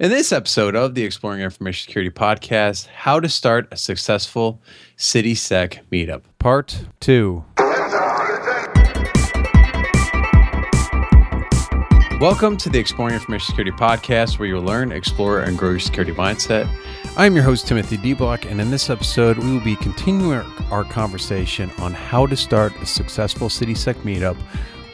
In this episode of the Exploring Information Security podcast, how to start a successful CitySec meetup, part two. Welcome to the Exploring Information Security podcast, where you'll learn, explore, and grow your security mindset. I'm your host, Timothy De Block, and in this episode, we will be continuing our, our conversation on how to start a successful CitySec meetup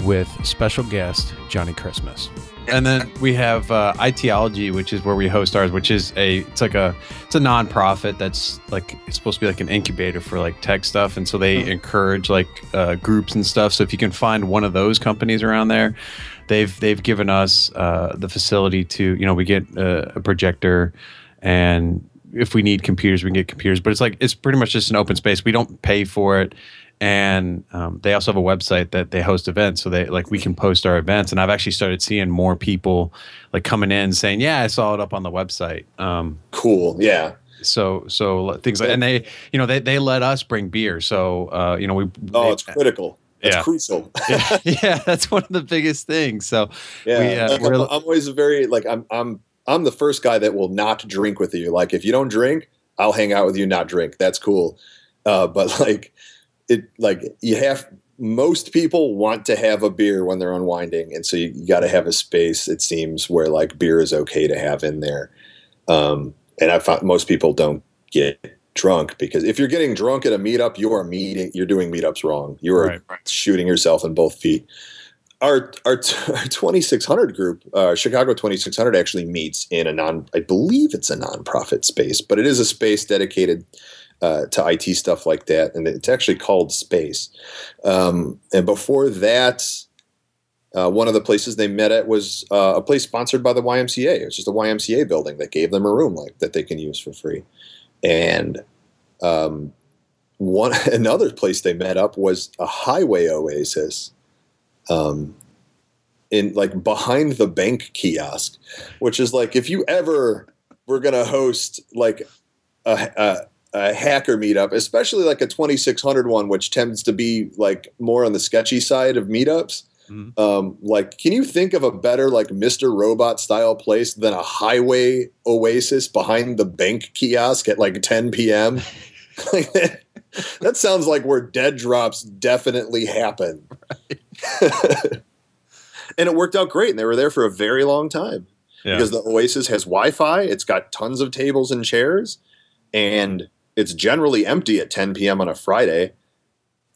with special guest Johnny Christmas. And then we have uh, ITology, which is where we host ours, which is a it's like a it's a nonprofit that's like it's supposed to be like an incubator for like tech stuff, and so they mm-hmm. encourage like uh, groups and stuff. So if you can find one of those companies around there, they've they've given us uh, the facility to you know we get a, a projector and if we need computers, we can get computers. But it's like it's pretty much just an open space. We don't pay for it and um, they also have a website that they host events. So they like we can post our events. And i've actually started seeing more people like coming in saying yeah i saw it up on the website. Um, cool. Yeah. so so things like and they you know they, they let us bring beer. So uh, you know we oh they, it's critical. It's yeah. crucial. Yeah, yeah, that's one of the biggest things. So yeah. we, uh, I'm, I'm always very like i'm i'm i'm the first guy that will not drink with you. Like if you don't drink i'll hang out with you not drink. That's cool. Uh, but like it like you have most people want to have a beer when they're unwinding, and so you, you got to have a space. It seems where like beer is okay to have in there. Um, and I found most people don't get drunk because if you're getting drunk at a meetup, you are meeting, you're doing meetups wrong. You are right. shooting yourself in both feet. Our our, our 2600 group, uh, Chicago 2600, actually meets in a non, I believe it's a nonprofit space, but it is a space dedicated uh, to IT stuff like that, and it's actually called Space. Um, and before that, uh, one of the places they met at was uh, a place sponsored by the YMCA. It was just a YMCA building that gave them a room like that they can use for free. And um, one another place they met up was a highway oasis. Um, in like behind the bank kiosk, which is like if you ever were gonna host like a, a a hacker meetup, especially like a 2600 one, which tends to be like more on the sketchy side of meetups. Mm-hmm. Um, like, can you think of a better like Mr. Robot style place than a highway oasis behind the bank kiosk at like 10 p.m.? that sounds like where dead drops definitely happen. Right. and it worked out great, and they were there for a very long time yeah. because the Oasis has Wi-Fi. It's got tons of tables and chairs, and it's generally empty at 10 p.m. on a Friday.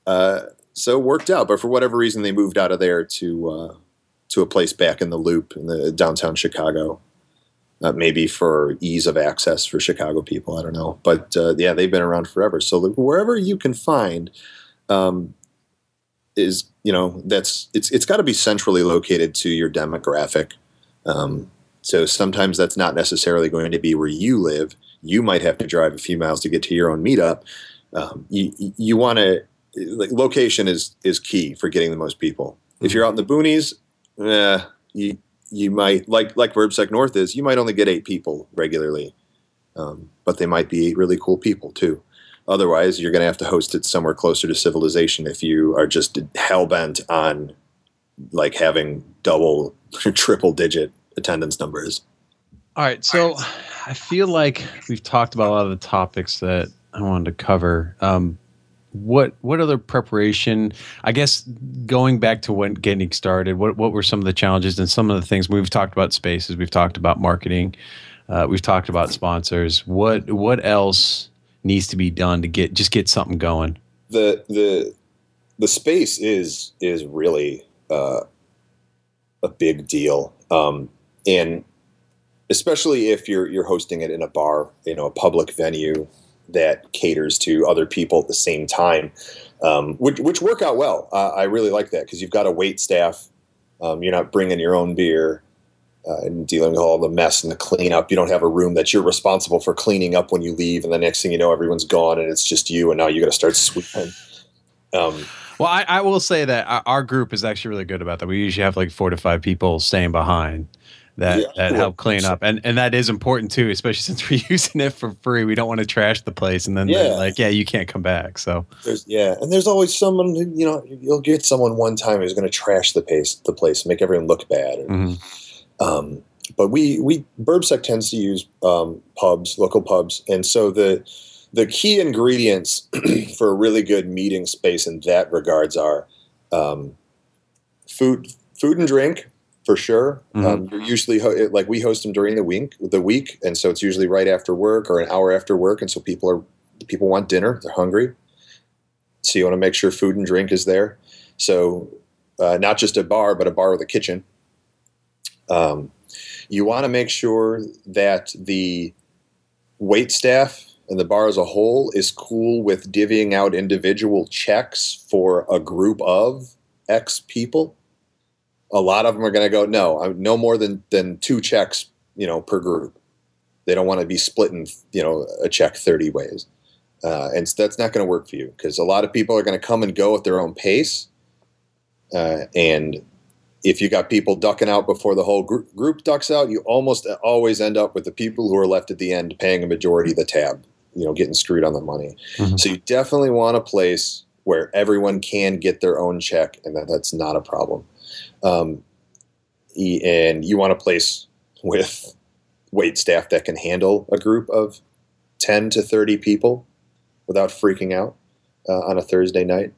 Uh, so it worked out, but for whatever reason, they moved out of there to uh, to a place back in the Loop in the downtown Chicago. Uh, maybe for ease of access for Chicago people, I don't know. But uh, yeah, they've been around forever. So wherever you can find um, is you know that's it's it's got to be centrally located to your demographic. Um, so sometimes that's not necessarily going to be where you live you might have to drive a few miles to get to your own meetup. Um, you you want to like, location is is key for getting the most people. Mm-hmm. If you're out in the boonies, eh, you you might like like BurbSec North is. You might only get eight people regularly, um, but they might be eight really cool people too. Otherwise, you're going to have to host it somewhere closer to civilization if you are just hell bent on like having double or triple digit attendance numbers. All right, so I feel like we've talked about a lot of the topics that I wanted to cover. Um, what what other preparation? I guess going back to when getting started, what what were some of the challenges and some of the things we've talked about spaces, we've talked about marketing, uh, we've talked about sponsors. What what else needs to be done to get just get something going? The the the space is is really uh, a big deal, um, and especially if you're you're hosting it in a bar, you know, a public venue that caters to other people at the same time, um, which, which work out well. Uh, I really like that because you've got a wait staff. Um, you're not bringing your own beer uh, and dealing with all the mess and the cleanup. You don't have a room that you're responsible for cleaning up when you leave, and the next thing you know, everyone's gone and it's just you, and now you got to start sweeping. Um, well, I, I, will say that our group is actually really good about that. We usually have like four to five people staying behind that yeah, that help clean up and and that is important too especially since we're using it for free we don't want to trash the place and then yeah. like yeah you can't come back so there's, yeah and there's always someone who you know you'll get someone one time who's going to trash the place the place make everyone look bad and, mm-hmm. um, but we we Burbsec tends to use um, pubs, local pubs, and so the the key ingredients for a really good meeting space in that regards are um, food, food and drink for sure. Mm-hmm. Um, you're usually ho- like we host them during the week, the week, and so it's usually right after work or an hour after work, and so people are people want dinner, they're hungry, so you want to make sure food and drink is there. So uh, not just a bar, but a bar with a kitchen. Um, you want to make sure that the wait staff and the bar as a whole is cool with divvying out individual checks for a group of X people. A lot of them are going to go, no, no more than, than two checks, you know, per group. They don't want to be splitting, you know, a check 30 ways. Uh, and that's not going to work for you because a lot of people are going to come and go at their own pace. Uh, and if you got people ducking out before the whole group, group ducks out, you almost always end up with the people who are left at the end paying a majority of the tab you know getting screwed on the money. Mm-hmm. So you definitely want a place where everyone can get their own check, and that that's not a problem. Um, and you want a place with wait staff that can handle a group of 10 to 30 people without freaking out uh, on a Thursday night.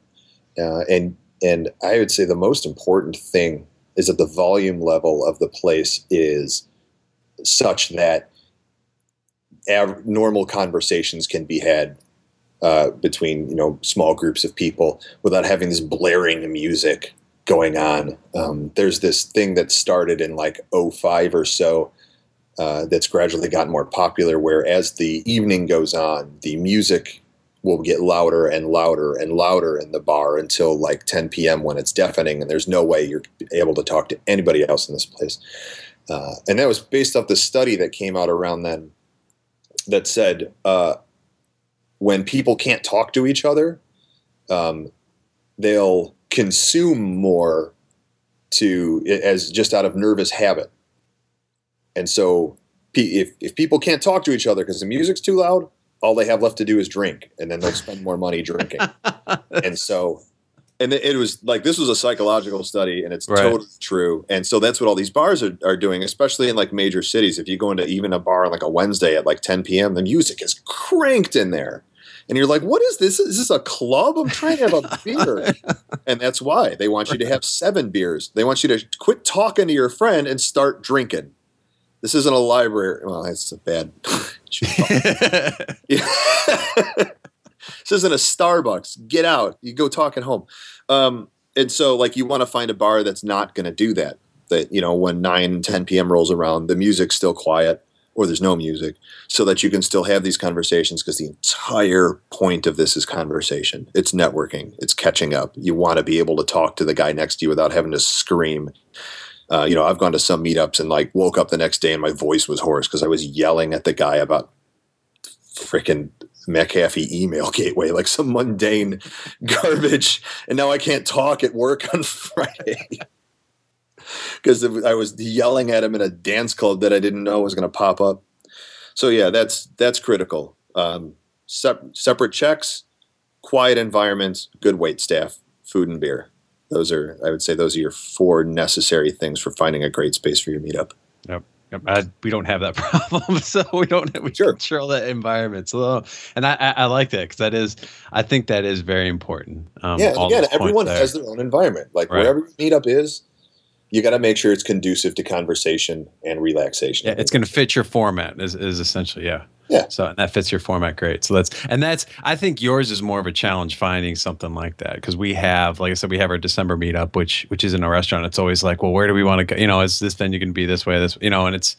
Uh, and and I would say the most important thing is that the volume level of the place is such that av- normal conversations can be had uh, between you know small groups of people without having this blaring music going on. Um, there's this thing that started in like 05 or so uh, that's gradually gotten more popular where as the evening goes on, the music will get louder and louder and louder in the bar until like 10 p.m. when it's deafening and there's no way you're able to talk to anybody else in this place. Uh, and that was based off the study that came out around then that said uh, when people can't talk to each other, um, they'll consume more to as just out of nervous habit. And so, if if people can't talk to each other because the music's too loud, all they have left to do is drink, and then they'll spend more money drinking. and so, and it was like this was a psychological study and it's right. totally true and so that's what all these bars are, are doing especially in like major cities if you go into even a bar on like a wednesday at like 10 p.m the music is cranked in there and you're like what is this is this a club i'm trying to have a beer and that's why they want you to have seven beers they want you to quit talking to your friend and start drinking this isn't a library well that's a bad this isn't a Starbucks. Get out. You go talking home. Um, and so, like, you want to find a bar that's not going to do that. That, you know, when 9, 10 p.m. rolls around, the music's still quiet or there's no music so that you can still have these conversations because the entire point of this is conversation. It's networking, it's catching up. You want to be able to talk to the guy next to you without having to scream. Uh, you know, I've gone to some meetups and like woke up the next day and my voice was hoarse because I was yelling at the guy about freaking McAfee email gateway, like some mundane garbage. And now I can't talk at work on Friday because I was yelling at him in a dance club that I didn't know was going to pop up. So yeah, that's that's critical. Um, sep- separate checks, quiet environments, good wait staff, food and beer. Those are, I would say, those are your four necessary things for finding a great space for your meetup. Yep. I, we don't have that problem, so we don't we sure. control that environment. So, and I, I, I like that because that is, I think that is very important. Um, yeah, again, everyone has their own environment. Like right. wherever your meetup is, you got to make sure it's conducive to conversation and relaxation. Yeah, it's going to fit your format. Is is essentially yeah. Yeah. So that fits your format great. So that's and that's I think yours is more of a challenge finding something like that because we have like I said we have our December meetup which which is in a restaurant. It's always like well where do we want to go? You know is this venue going to be this way this you know and it's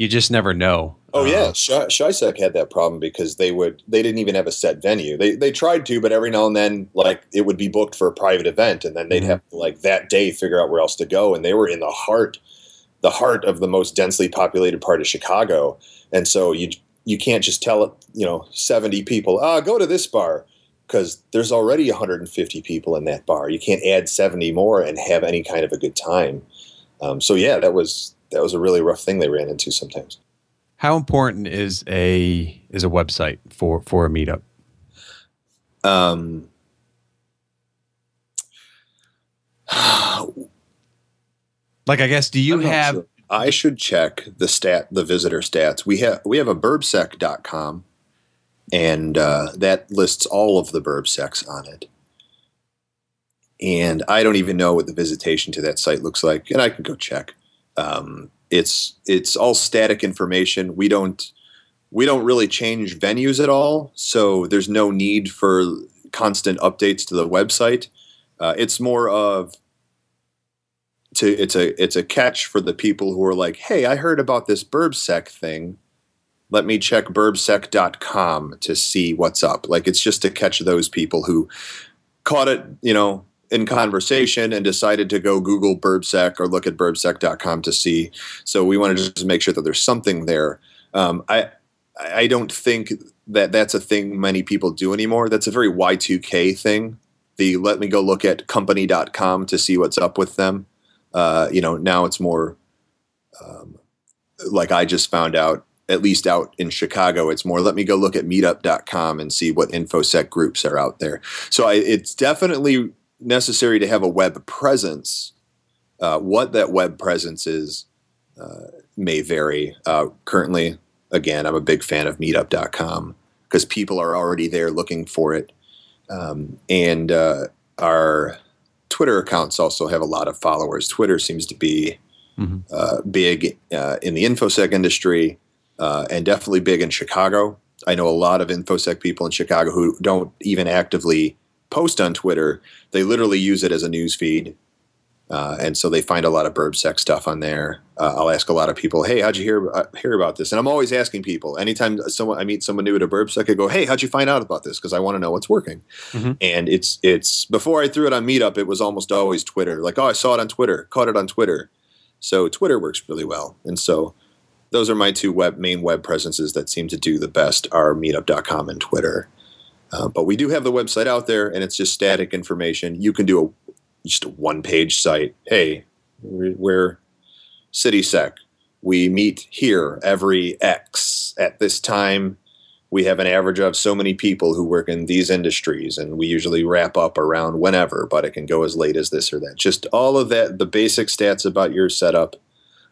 you just never know. Oh yeah, ChiSec had that problem because they would they didn't even have a set venue. They they tried to, but every now and then like it would be booked for a private event, and then they'd mm-hmm. have to, like that day figure out where else to go. And they were in the heart, the heart of the most densely populated part of Chicago, and so you you can't just tell you know 70 people ah go to this bar because there's already 150 people in that bar you can't add 70 more and have any kind of a good time um, so yeah that was that was a really rough thing they ran into sometimes how important is a is a website for for a meetup um like i guess do you have sure. I should check the stat, the visitor stats. We have we have a burbsec.com, and uh, that lists all of the burbsecs on it. And I don't even know what the visitation to that site looks like, and I can go check. Um, it's it's all static information. We don't we don't really change venues at all, so there's no need for constant updates to the website. Uh, it's more of to it's a it's a catch for the people who are like, hey, I heard about this burbsec thing. Let me check burbsec.com to see what's up. Like it's just to catch those people who caught it, you know, in conversation and decided to go Google burbsec or look at burbsec.com to see. So we want to just make sure that there's something there. Um, I I don't think that that's a thing many people do anymore. That's a very Y2K thing. The let me go look at company.com to see what's up with them. Uh, you know, now it's more um, like I just found out, at least out in Chicago, it's more let me go look at meetup.com and see what InfoSec groups are out there. So I, it's definitely necessary to have a web presence. Uh, what that web presence is uh, may vary. Uh, currently, again, I'm a big fan of meetup.com because people are already there looking for it. Um, and uh, our Twitter accounts also have a lot of followers. Twitter seems to be mm-hmm. uh, big uh, in the infosec industry uh, and definitely big in Chicago. I know a lot of infosec people in Chicago who don't even actively post on Twitter. They literally use it as a news feed uh, and so they find a lot of burbsecs stuff on there. Uh, I'll ask a lot of people, "Hey, how'd you hear uh, hear about this?" And I'm always asking people. Anytime someone I meet someone new at a burbsec, I go, "Hey, how'd you find out about this?" Because I want to know what's working. Mm-hmm. And it's it's before I threw it on Meetup, it was almost always Twitter. Like, oh, I saw it on Twitter, caught it on Twitter. So Twitter works really well, and so those are my two web main web presences that seem to do the best are Meetup.com and Twitter. Uh, but we do have the website out there, and it's just static information. You can do a just a one page site. Hey, we're CitySec. We meet here every X at this time. We have an average of so many people who work in these industries, and we usually wrap up around whenever, but it can go as late as this or that. Just all of that, the basic stats about your setup,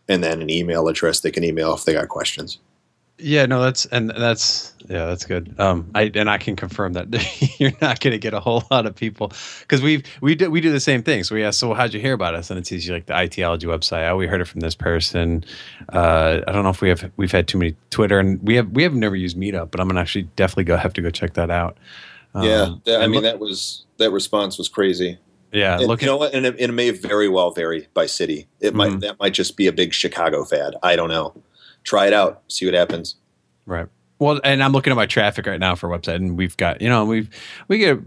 and then an email address they can email if they got questions. Yeah, no, that's and that's yeah, that's good. Um, I and I can confirm that you're not going to get a whole lot of people because we've we do we do the same thing. So we ask, so how'd you hear about us? And it's easy like the ITology website. Oh, we heard it from this person. Uh, I don't know if we have we've had too many Twitter and we have we have never used Meetup, but I'm gonna actually definitely go have to go check that out. Um, yeah, that, I mean look, that was that response was crazy. Yeah, and, look, you know what, and it, it, may very well vary by city. It mm-hmm. might that might just be a big Chicago fad. I don't know try it out, see what happens. Right. Well, and I'm looking at my traffic right now for website, and we've got you know we've we get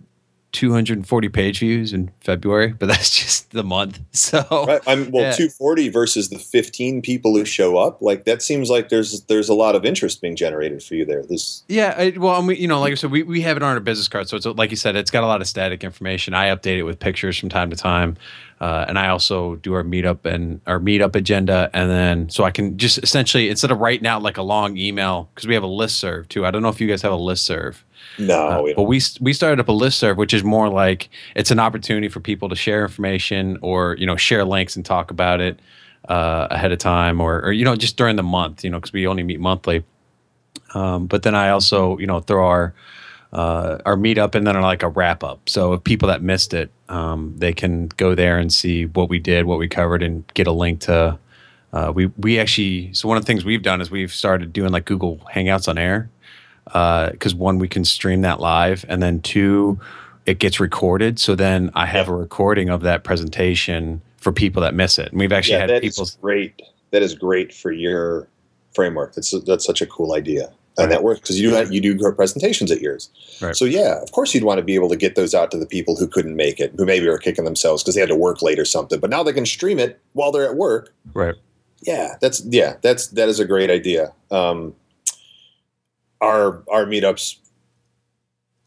240 page views in February, but that's just the month. So right. I'm well yeah. 240 versus the 15 people who show up. Like that seems like there's there's a lot of interest being generated for you there. This yeah. I, well, we, you know, like I said, we, we have it on our business card, so it's like you said, it's got a lot of static information. I update it with pictures from time to time. Uh, and I also do our meetup and our meetup agenda, and then so I can just essentially instead of writing out like a long email because we have a list serve too. I don't know if you guys have a list serve. No, uh, we but we we started up a list serve, which is more like it's an opportunity for people to share information or you know share links and talk about it uh, ahead of time, or or you know just during the month, you know, because we only meet monthly. Um, but then I also you know throw our uh, our meetup and then like a wrap up. So if people that missed it, um, they can go there and see what we did, what we covered, and get a link to. Uh, we we actually so one of the things we've done is we've started doing like Google Hangouts on air because uh, one we can stream that live, and then two it gets recorded. So then I have yeah. a recording of that presentation for people that miss it. And we've actually yeah, had people. great. That is great for your framework. That's that's such a cool idea and that works because you do you do presentations at yours. Right. So yeah, of course you'd want to be able to get those out to the people who couldn't make it, who maybe are kicking themselves because they had to work late or something. But now they can stream it while they're at work. Right. Yeah, that's yeah, that's that is a great idea. Um, our our meetups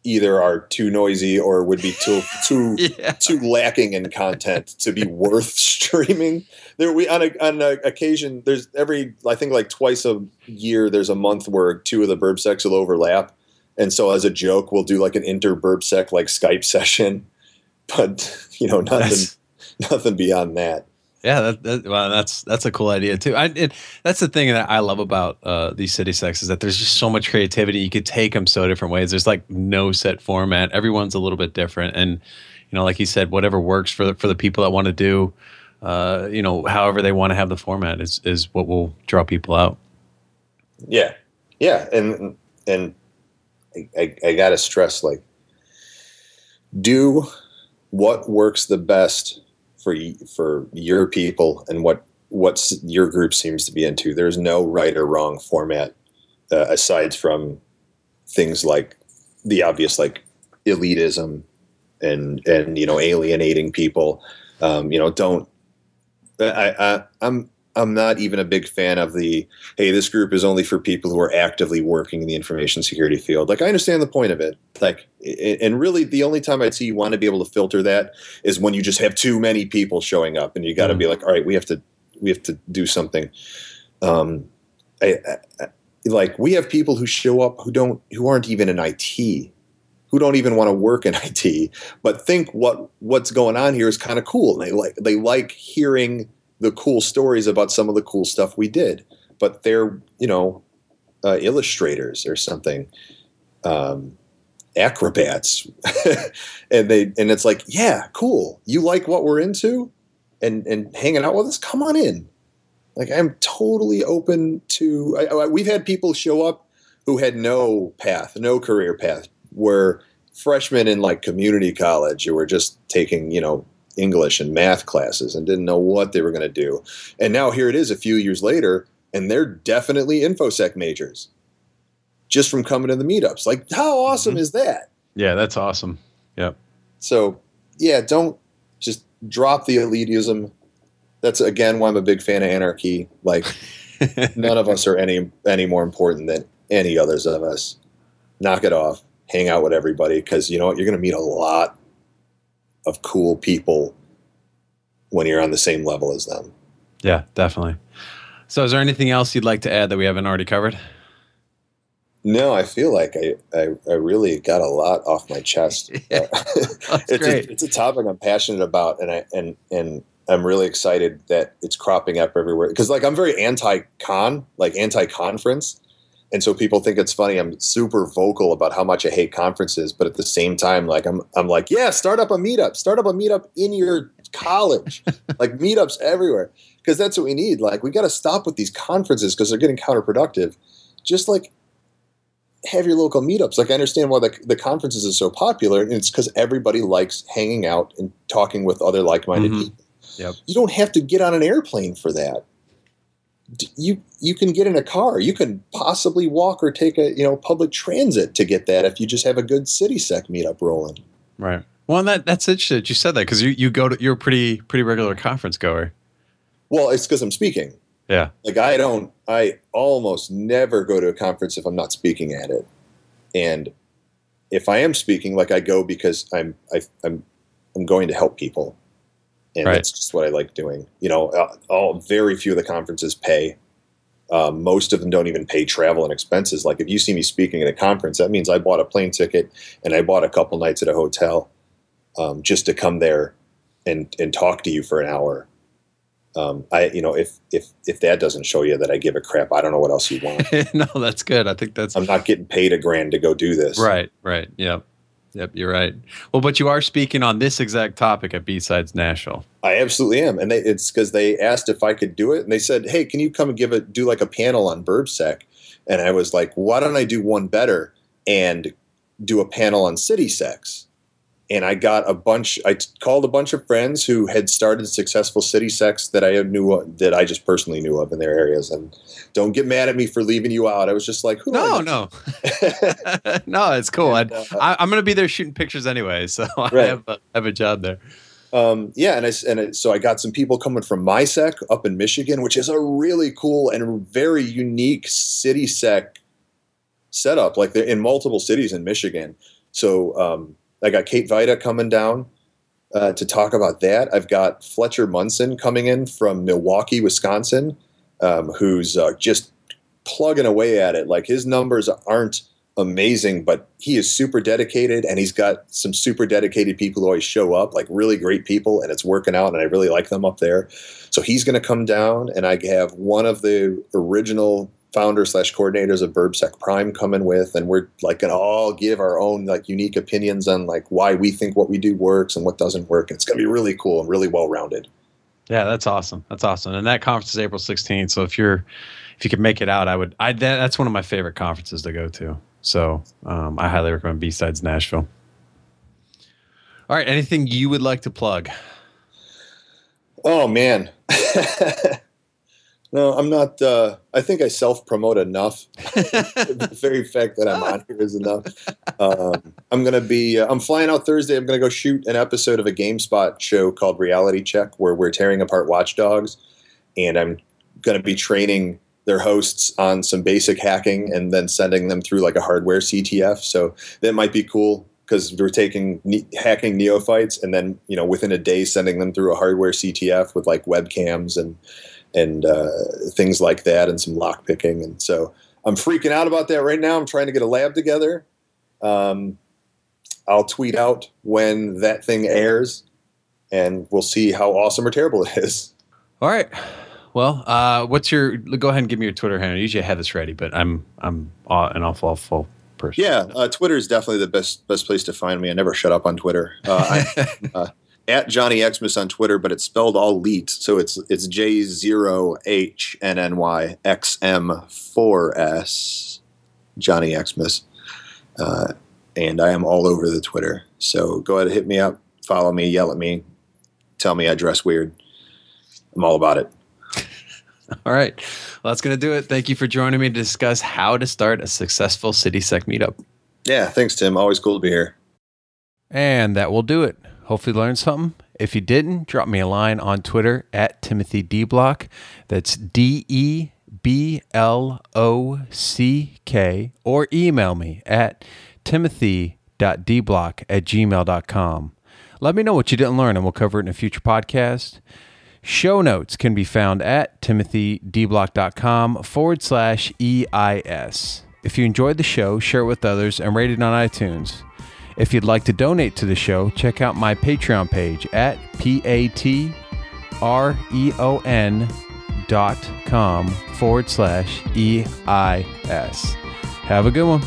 either are too noisy or would be too too yeah. too lacking in content to be worth streaming. There we on a on a occasion there's every I think like twice a year there's a month where two of the burbsecs will overlap. And so as a joke we'll do like an inter burbsec like Skype session. But you know, nothing nothing beyond that. Yeah, that, that, well, that's that's a cool idea too. I, it, that's the thing that I love about uh, these city secs is that there's just so much creativity. You could take them so different ways. There's like no set format. Everyone's a little bit different, and you know, like he said, whatever works for the, for the people that want to do, uh, you know, however they want to have the format is is what will draw people out. Yeah, yeah, and and I, I, I got to stress like, do what works the best for for your people and what what your group seems to be into. There's no right or wrong format uh, aside from things like the obvious like elitism and and you know alienating people. Um, you know, don't I, I I'm I'm not even a big fan of the hey, this group is only for people who are actively working in the information security field. Like I understand the point of it. Like and really the only time I'd see you want to be able to filter that is when you just have too many people showing up and you got to mm-hmm. be like, all right, we have to we have to do something. Um, I, I, like we have people who show up who don't who aren't even in IT who don't even want to work in IT, but think what what's going on here is kind of cool. And they like they like hearing the cool stories about some of the cool stuff we did. But they're, you know, uh, illustrators or something, um, acrobats, and they and it's like, yeah, cool. You like what we're into, and and hanging out with us. Come on in. Like I'm totally open to. I, I, we've had people show up who had no path, no career path, were freshmen in like community college who were just taking, you know, English and math classes and didn't know what they were going to do. And now here it is a few years later, and they're definitely InfoSec majors just from coming to the meetups. Like, how awesome mm-hmm. is that? Yeah, that's awesome. Yep. So, yeah, don't just drop the elitism. That's again why I'm a big fan of anarchy. Like, none of us are any any more important than any others of us. Knock it off. Hang out with everybody because you know what? You're going to meet a lot of cool people when you're on the same level as them. Yeah, definitely. So, is there anything else you'd like to add that we haven't already covered? No, I feel like I, I, I really got a lot off my chest. Uh, yeah, it's, great. A, it's a topic I'm passionate about, and I and and I'm really excited that it's cropping up everywhere. Because like I'm very anti-con, like anti-conference, and so people think it's funny. I'm super vocal about how much I hate conferences, but at the same time, like I'm, I'm like, yeah, start up a meetup, start up a meetup in your college, like meetups everywhere, because that's what we need. Like we got to stop with these conferences because they're getting counterproductive. Just like have your local meetups. Like I understand why the, the conferences is so popular, and it's because everybody likes hanging out and talking with other like-minded mm-hmm. people. Yep. You don't have to get on an airplane for that you you can get in a car. You can possibly walk or take a you know public transit to get that if you just have a good city sec meetup rolling. Right. Well, that that's interesting that you said that because you, you go to you're a pretty pretty regular conference goer. Well, it's because I'm speaking. Yeah. Like I don't I almost never go to a conference if I'm not speaking at it, and if I am speaking, like I go because I'm I, I'm I'm going to help people and right. that's just what I like doing. You know, uh, all very few of the conferences pay. Um, most of them don't even pay travel and expenses. Like if you see me speaking at a conference, that means I bought a plane ticket and I bought a couple nights at a hotel um, just to come there and and talk to you for an hour. Um, I, you know, if if if that doesn't show you that I give a crap, I don't know what else you want. no, that's good. I think that's. I'm not getting paid a grand to go do this. Right. Right. Yep. Yep, you're right. Well, but you are speaking on this exact topic at B-Sides Nashville. I absolutely am, and they, it's because they asked if I could do it, and they said, "Hey, can you come and give it, do like a panel on BurbSec?" And I was like, "Why don't I do one better and do a panel on city secs?" And I got a bunch. I called a bunch of friends who had started successful city secs that I knew that I just personally knew of in their areas. And don't get mad at me for leaving you out. I was just like, no, no, no, it's cool. And, uh, I, am going to be there shooting pictures anyway, so I right. have, a, have a job there. Um, yeah, and I and it, so I got some people coming from MiSec up in Michigan, which is a really cool and very unique city sec setup. Like they're in multiple cities in Michigan. So um, I got Kate Vita coming down uh, to talk about that. I've got Fletcher Munson coming in from Milwaukee, Wisconsin, um, who's uh, just plugging away at it. Like his numbers aren't amazing, but he is super dedicated and he's got some super dedicated people who always show up, like really great people, and it's working out, and I really like them up there. So he's going to come down, and I have one of the original founder slash coordinators of BurbSec Prime coming with, and we're like going to all give our own like unique opinions on like why we think what we do works and what doesn't work. And it's going to be really cool and really well rounded. Yeah, that's awesome. That's awesome. And that conference is April 16th. So if you're if you could make it out, I would. I that, that's one of my favorite conferences to go to. So um, I highly recommend B-Sides Nashville. All right, anything you would like to plug? Oh man. no, I'm not. Uh, I think I self promote enough. the very fact that I'm on here is enough. Um, I'm gonna be. Uh, I'm flying out Thursday. I'm gonna go shoot an episode of a GameSpot show called Reality Check, where we're tearing apart Watch Dogs, and I'm gonna be training their hosts on some basic hacking and then sending them through like a hardware CTF. So that might be cool because we're taking ne- hacking neophytes and then you know within a day sending them through a hardware CTF with like webcams and and uh, things like that and some lock picking. And so I'm freaking out about that right now. I'm trying to get a lab together. Um, I'll tweet out when that thing airs, and we'll see how awesome or terrible it is. All right. Well, uh, what's your? Go ahead and give me your Twitter handle. Usually I have this ready, but I'm I'm an awful awful person. Yeah, uh, Twitter is definitely the best best place to find me. I never shut up on Twitter. Uh, I, uh, at Johnny Xmas on Twitter, but it's spelled all leet, so it's it's J zero H N N Y X M four S Johnny Xmas, uh, and I am all over the Twitter. So go ahead, hit me up, follow me, yell at me, tell me I dress weird. I'm all about it. All right. Well, that's going to do it. Thank you for joining me to discuss how to start a successful CitySec meetup. Yeah, thanks, Tim. Always cool to be here. And that will do it. Hopefully, learned something. If you didn't, drop me a line on Twitter at Timothy De Block. That's D E B L O C K, or email me at timothy.dblock at gmail.com. Let me know what you didn't learn, and we'll cover it in a future podcast. Show notes can be found at timothydblock.com forward slash EIS. If you enjoyed the show, share it with others and rate it on iTunes. If you'd like to donate to the show, check out my Patreon page at P-A-T-R-E-O-N dot com forward slash E-I-S. Have a good one.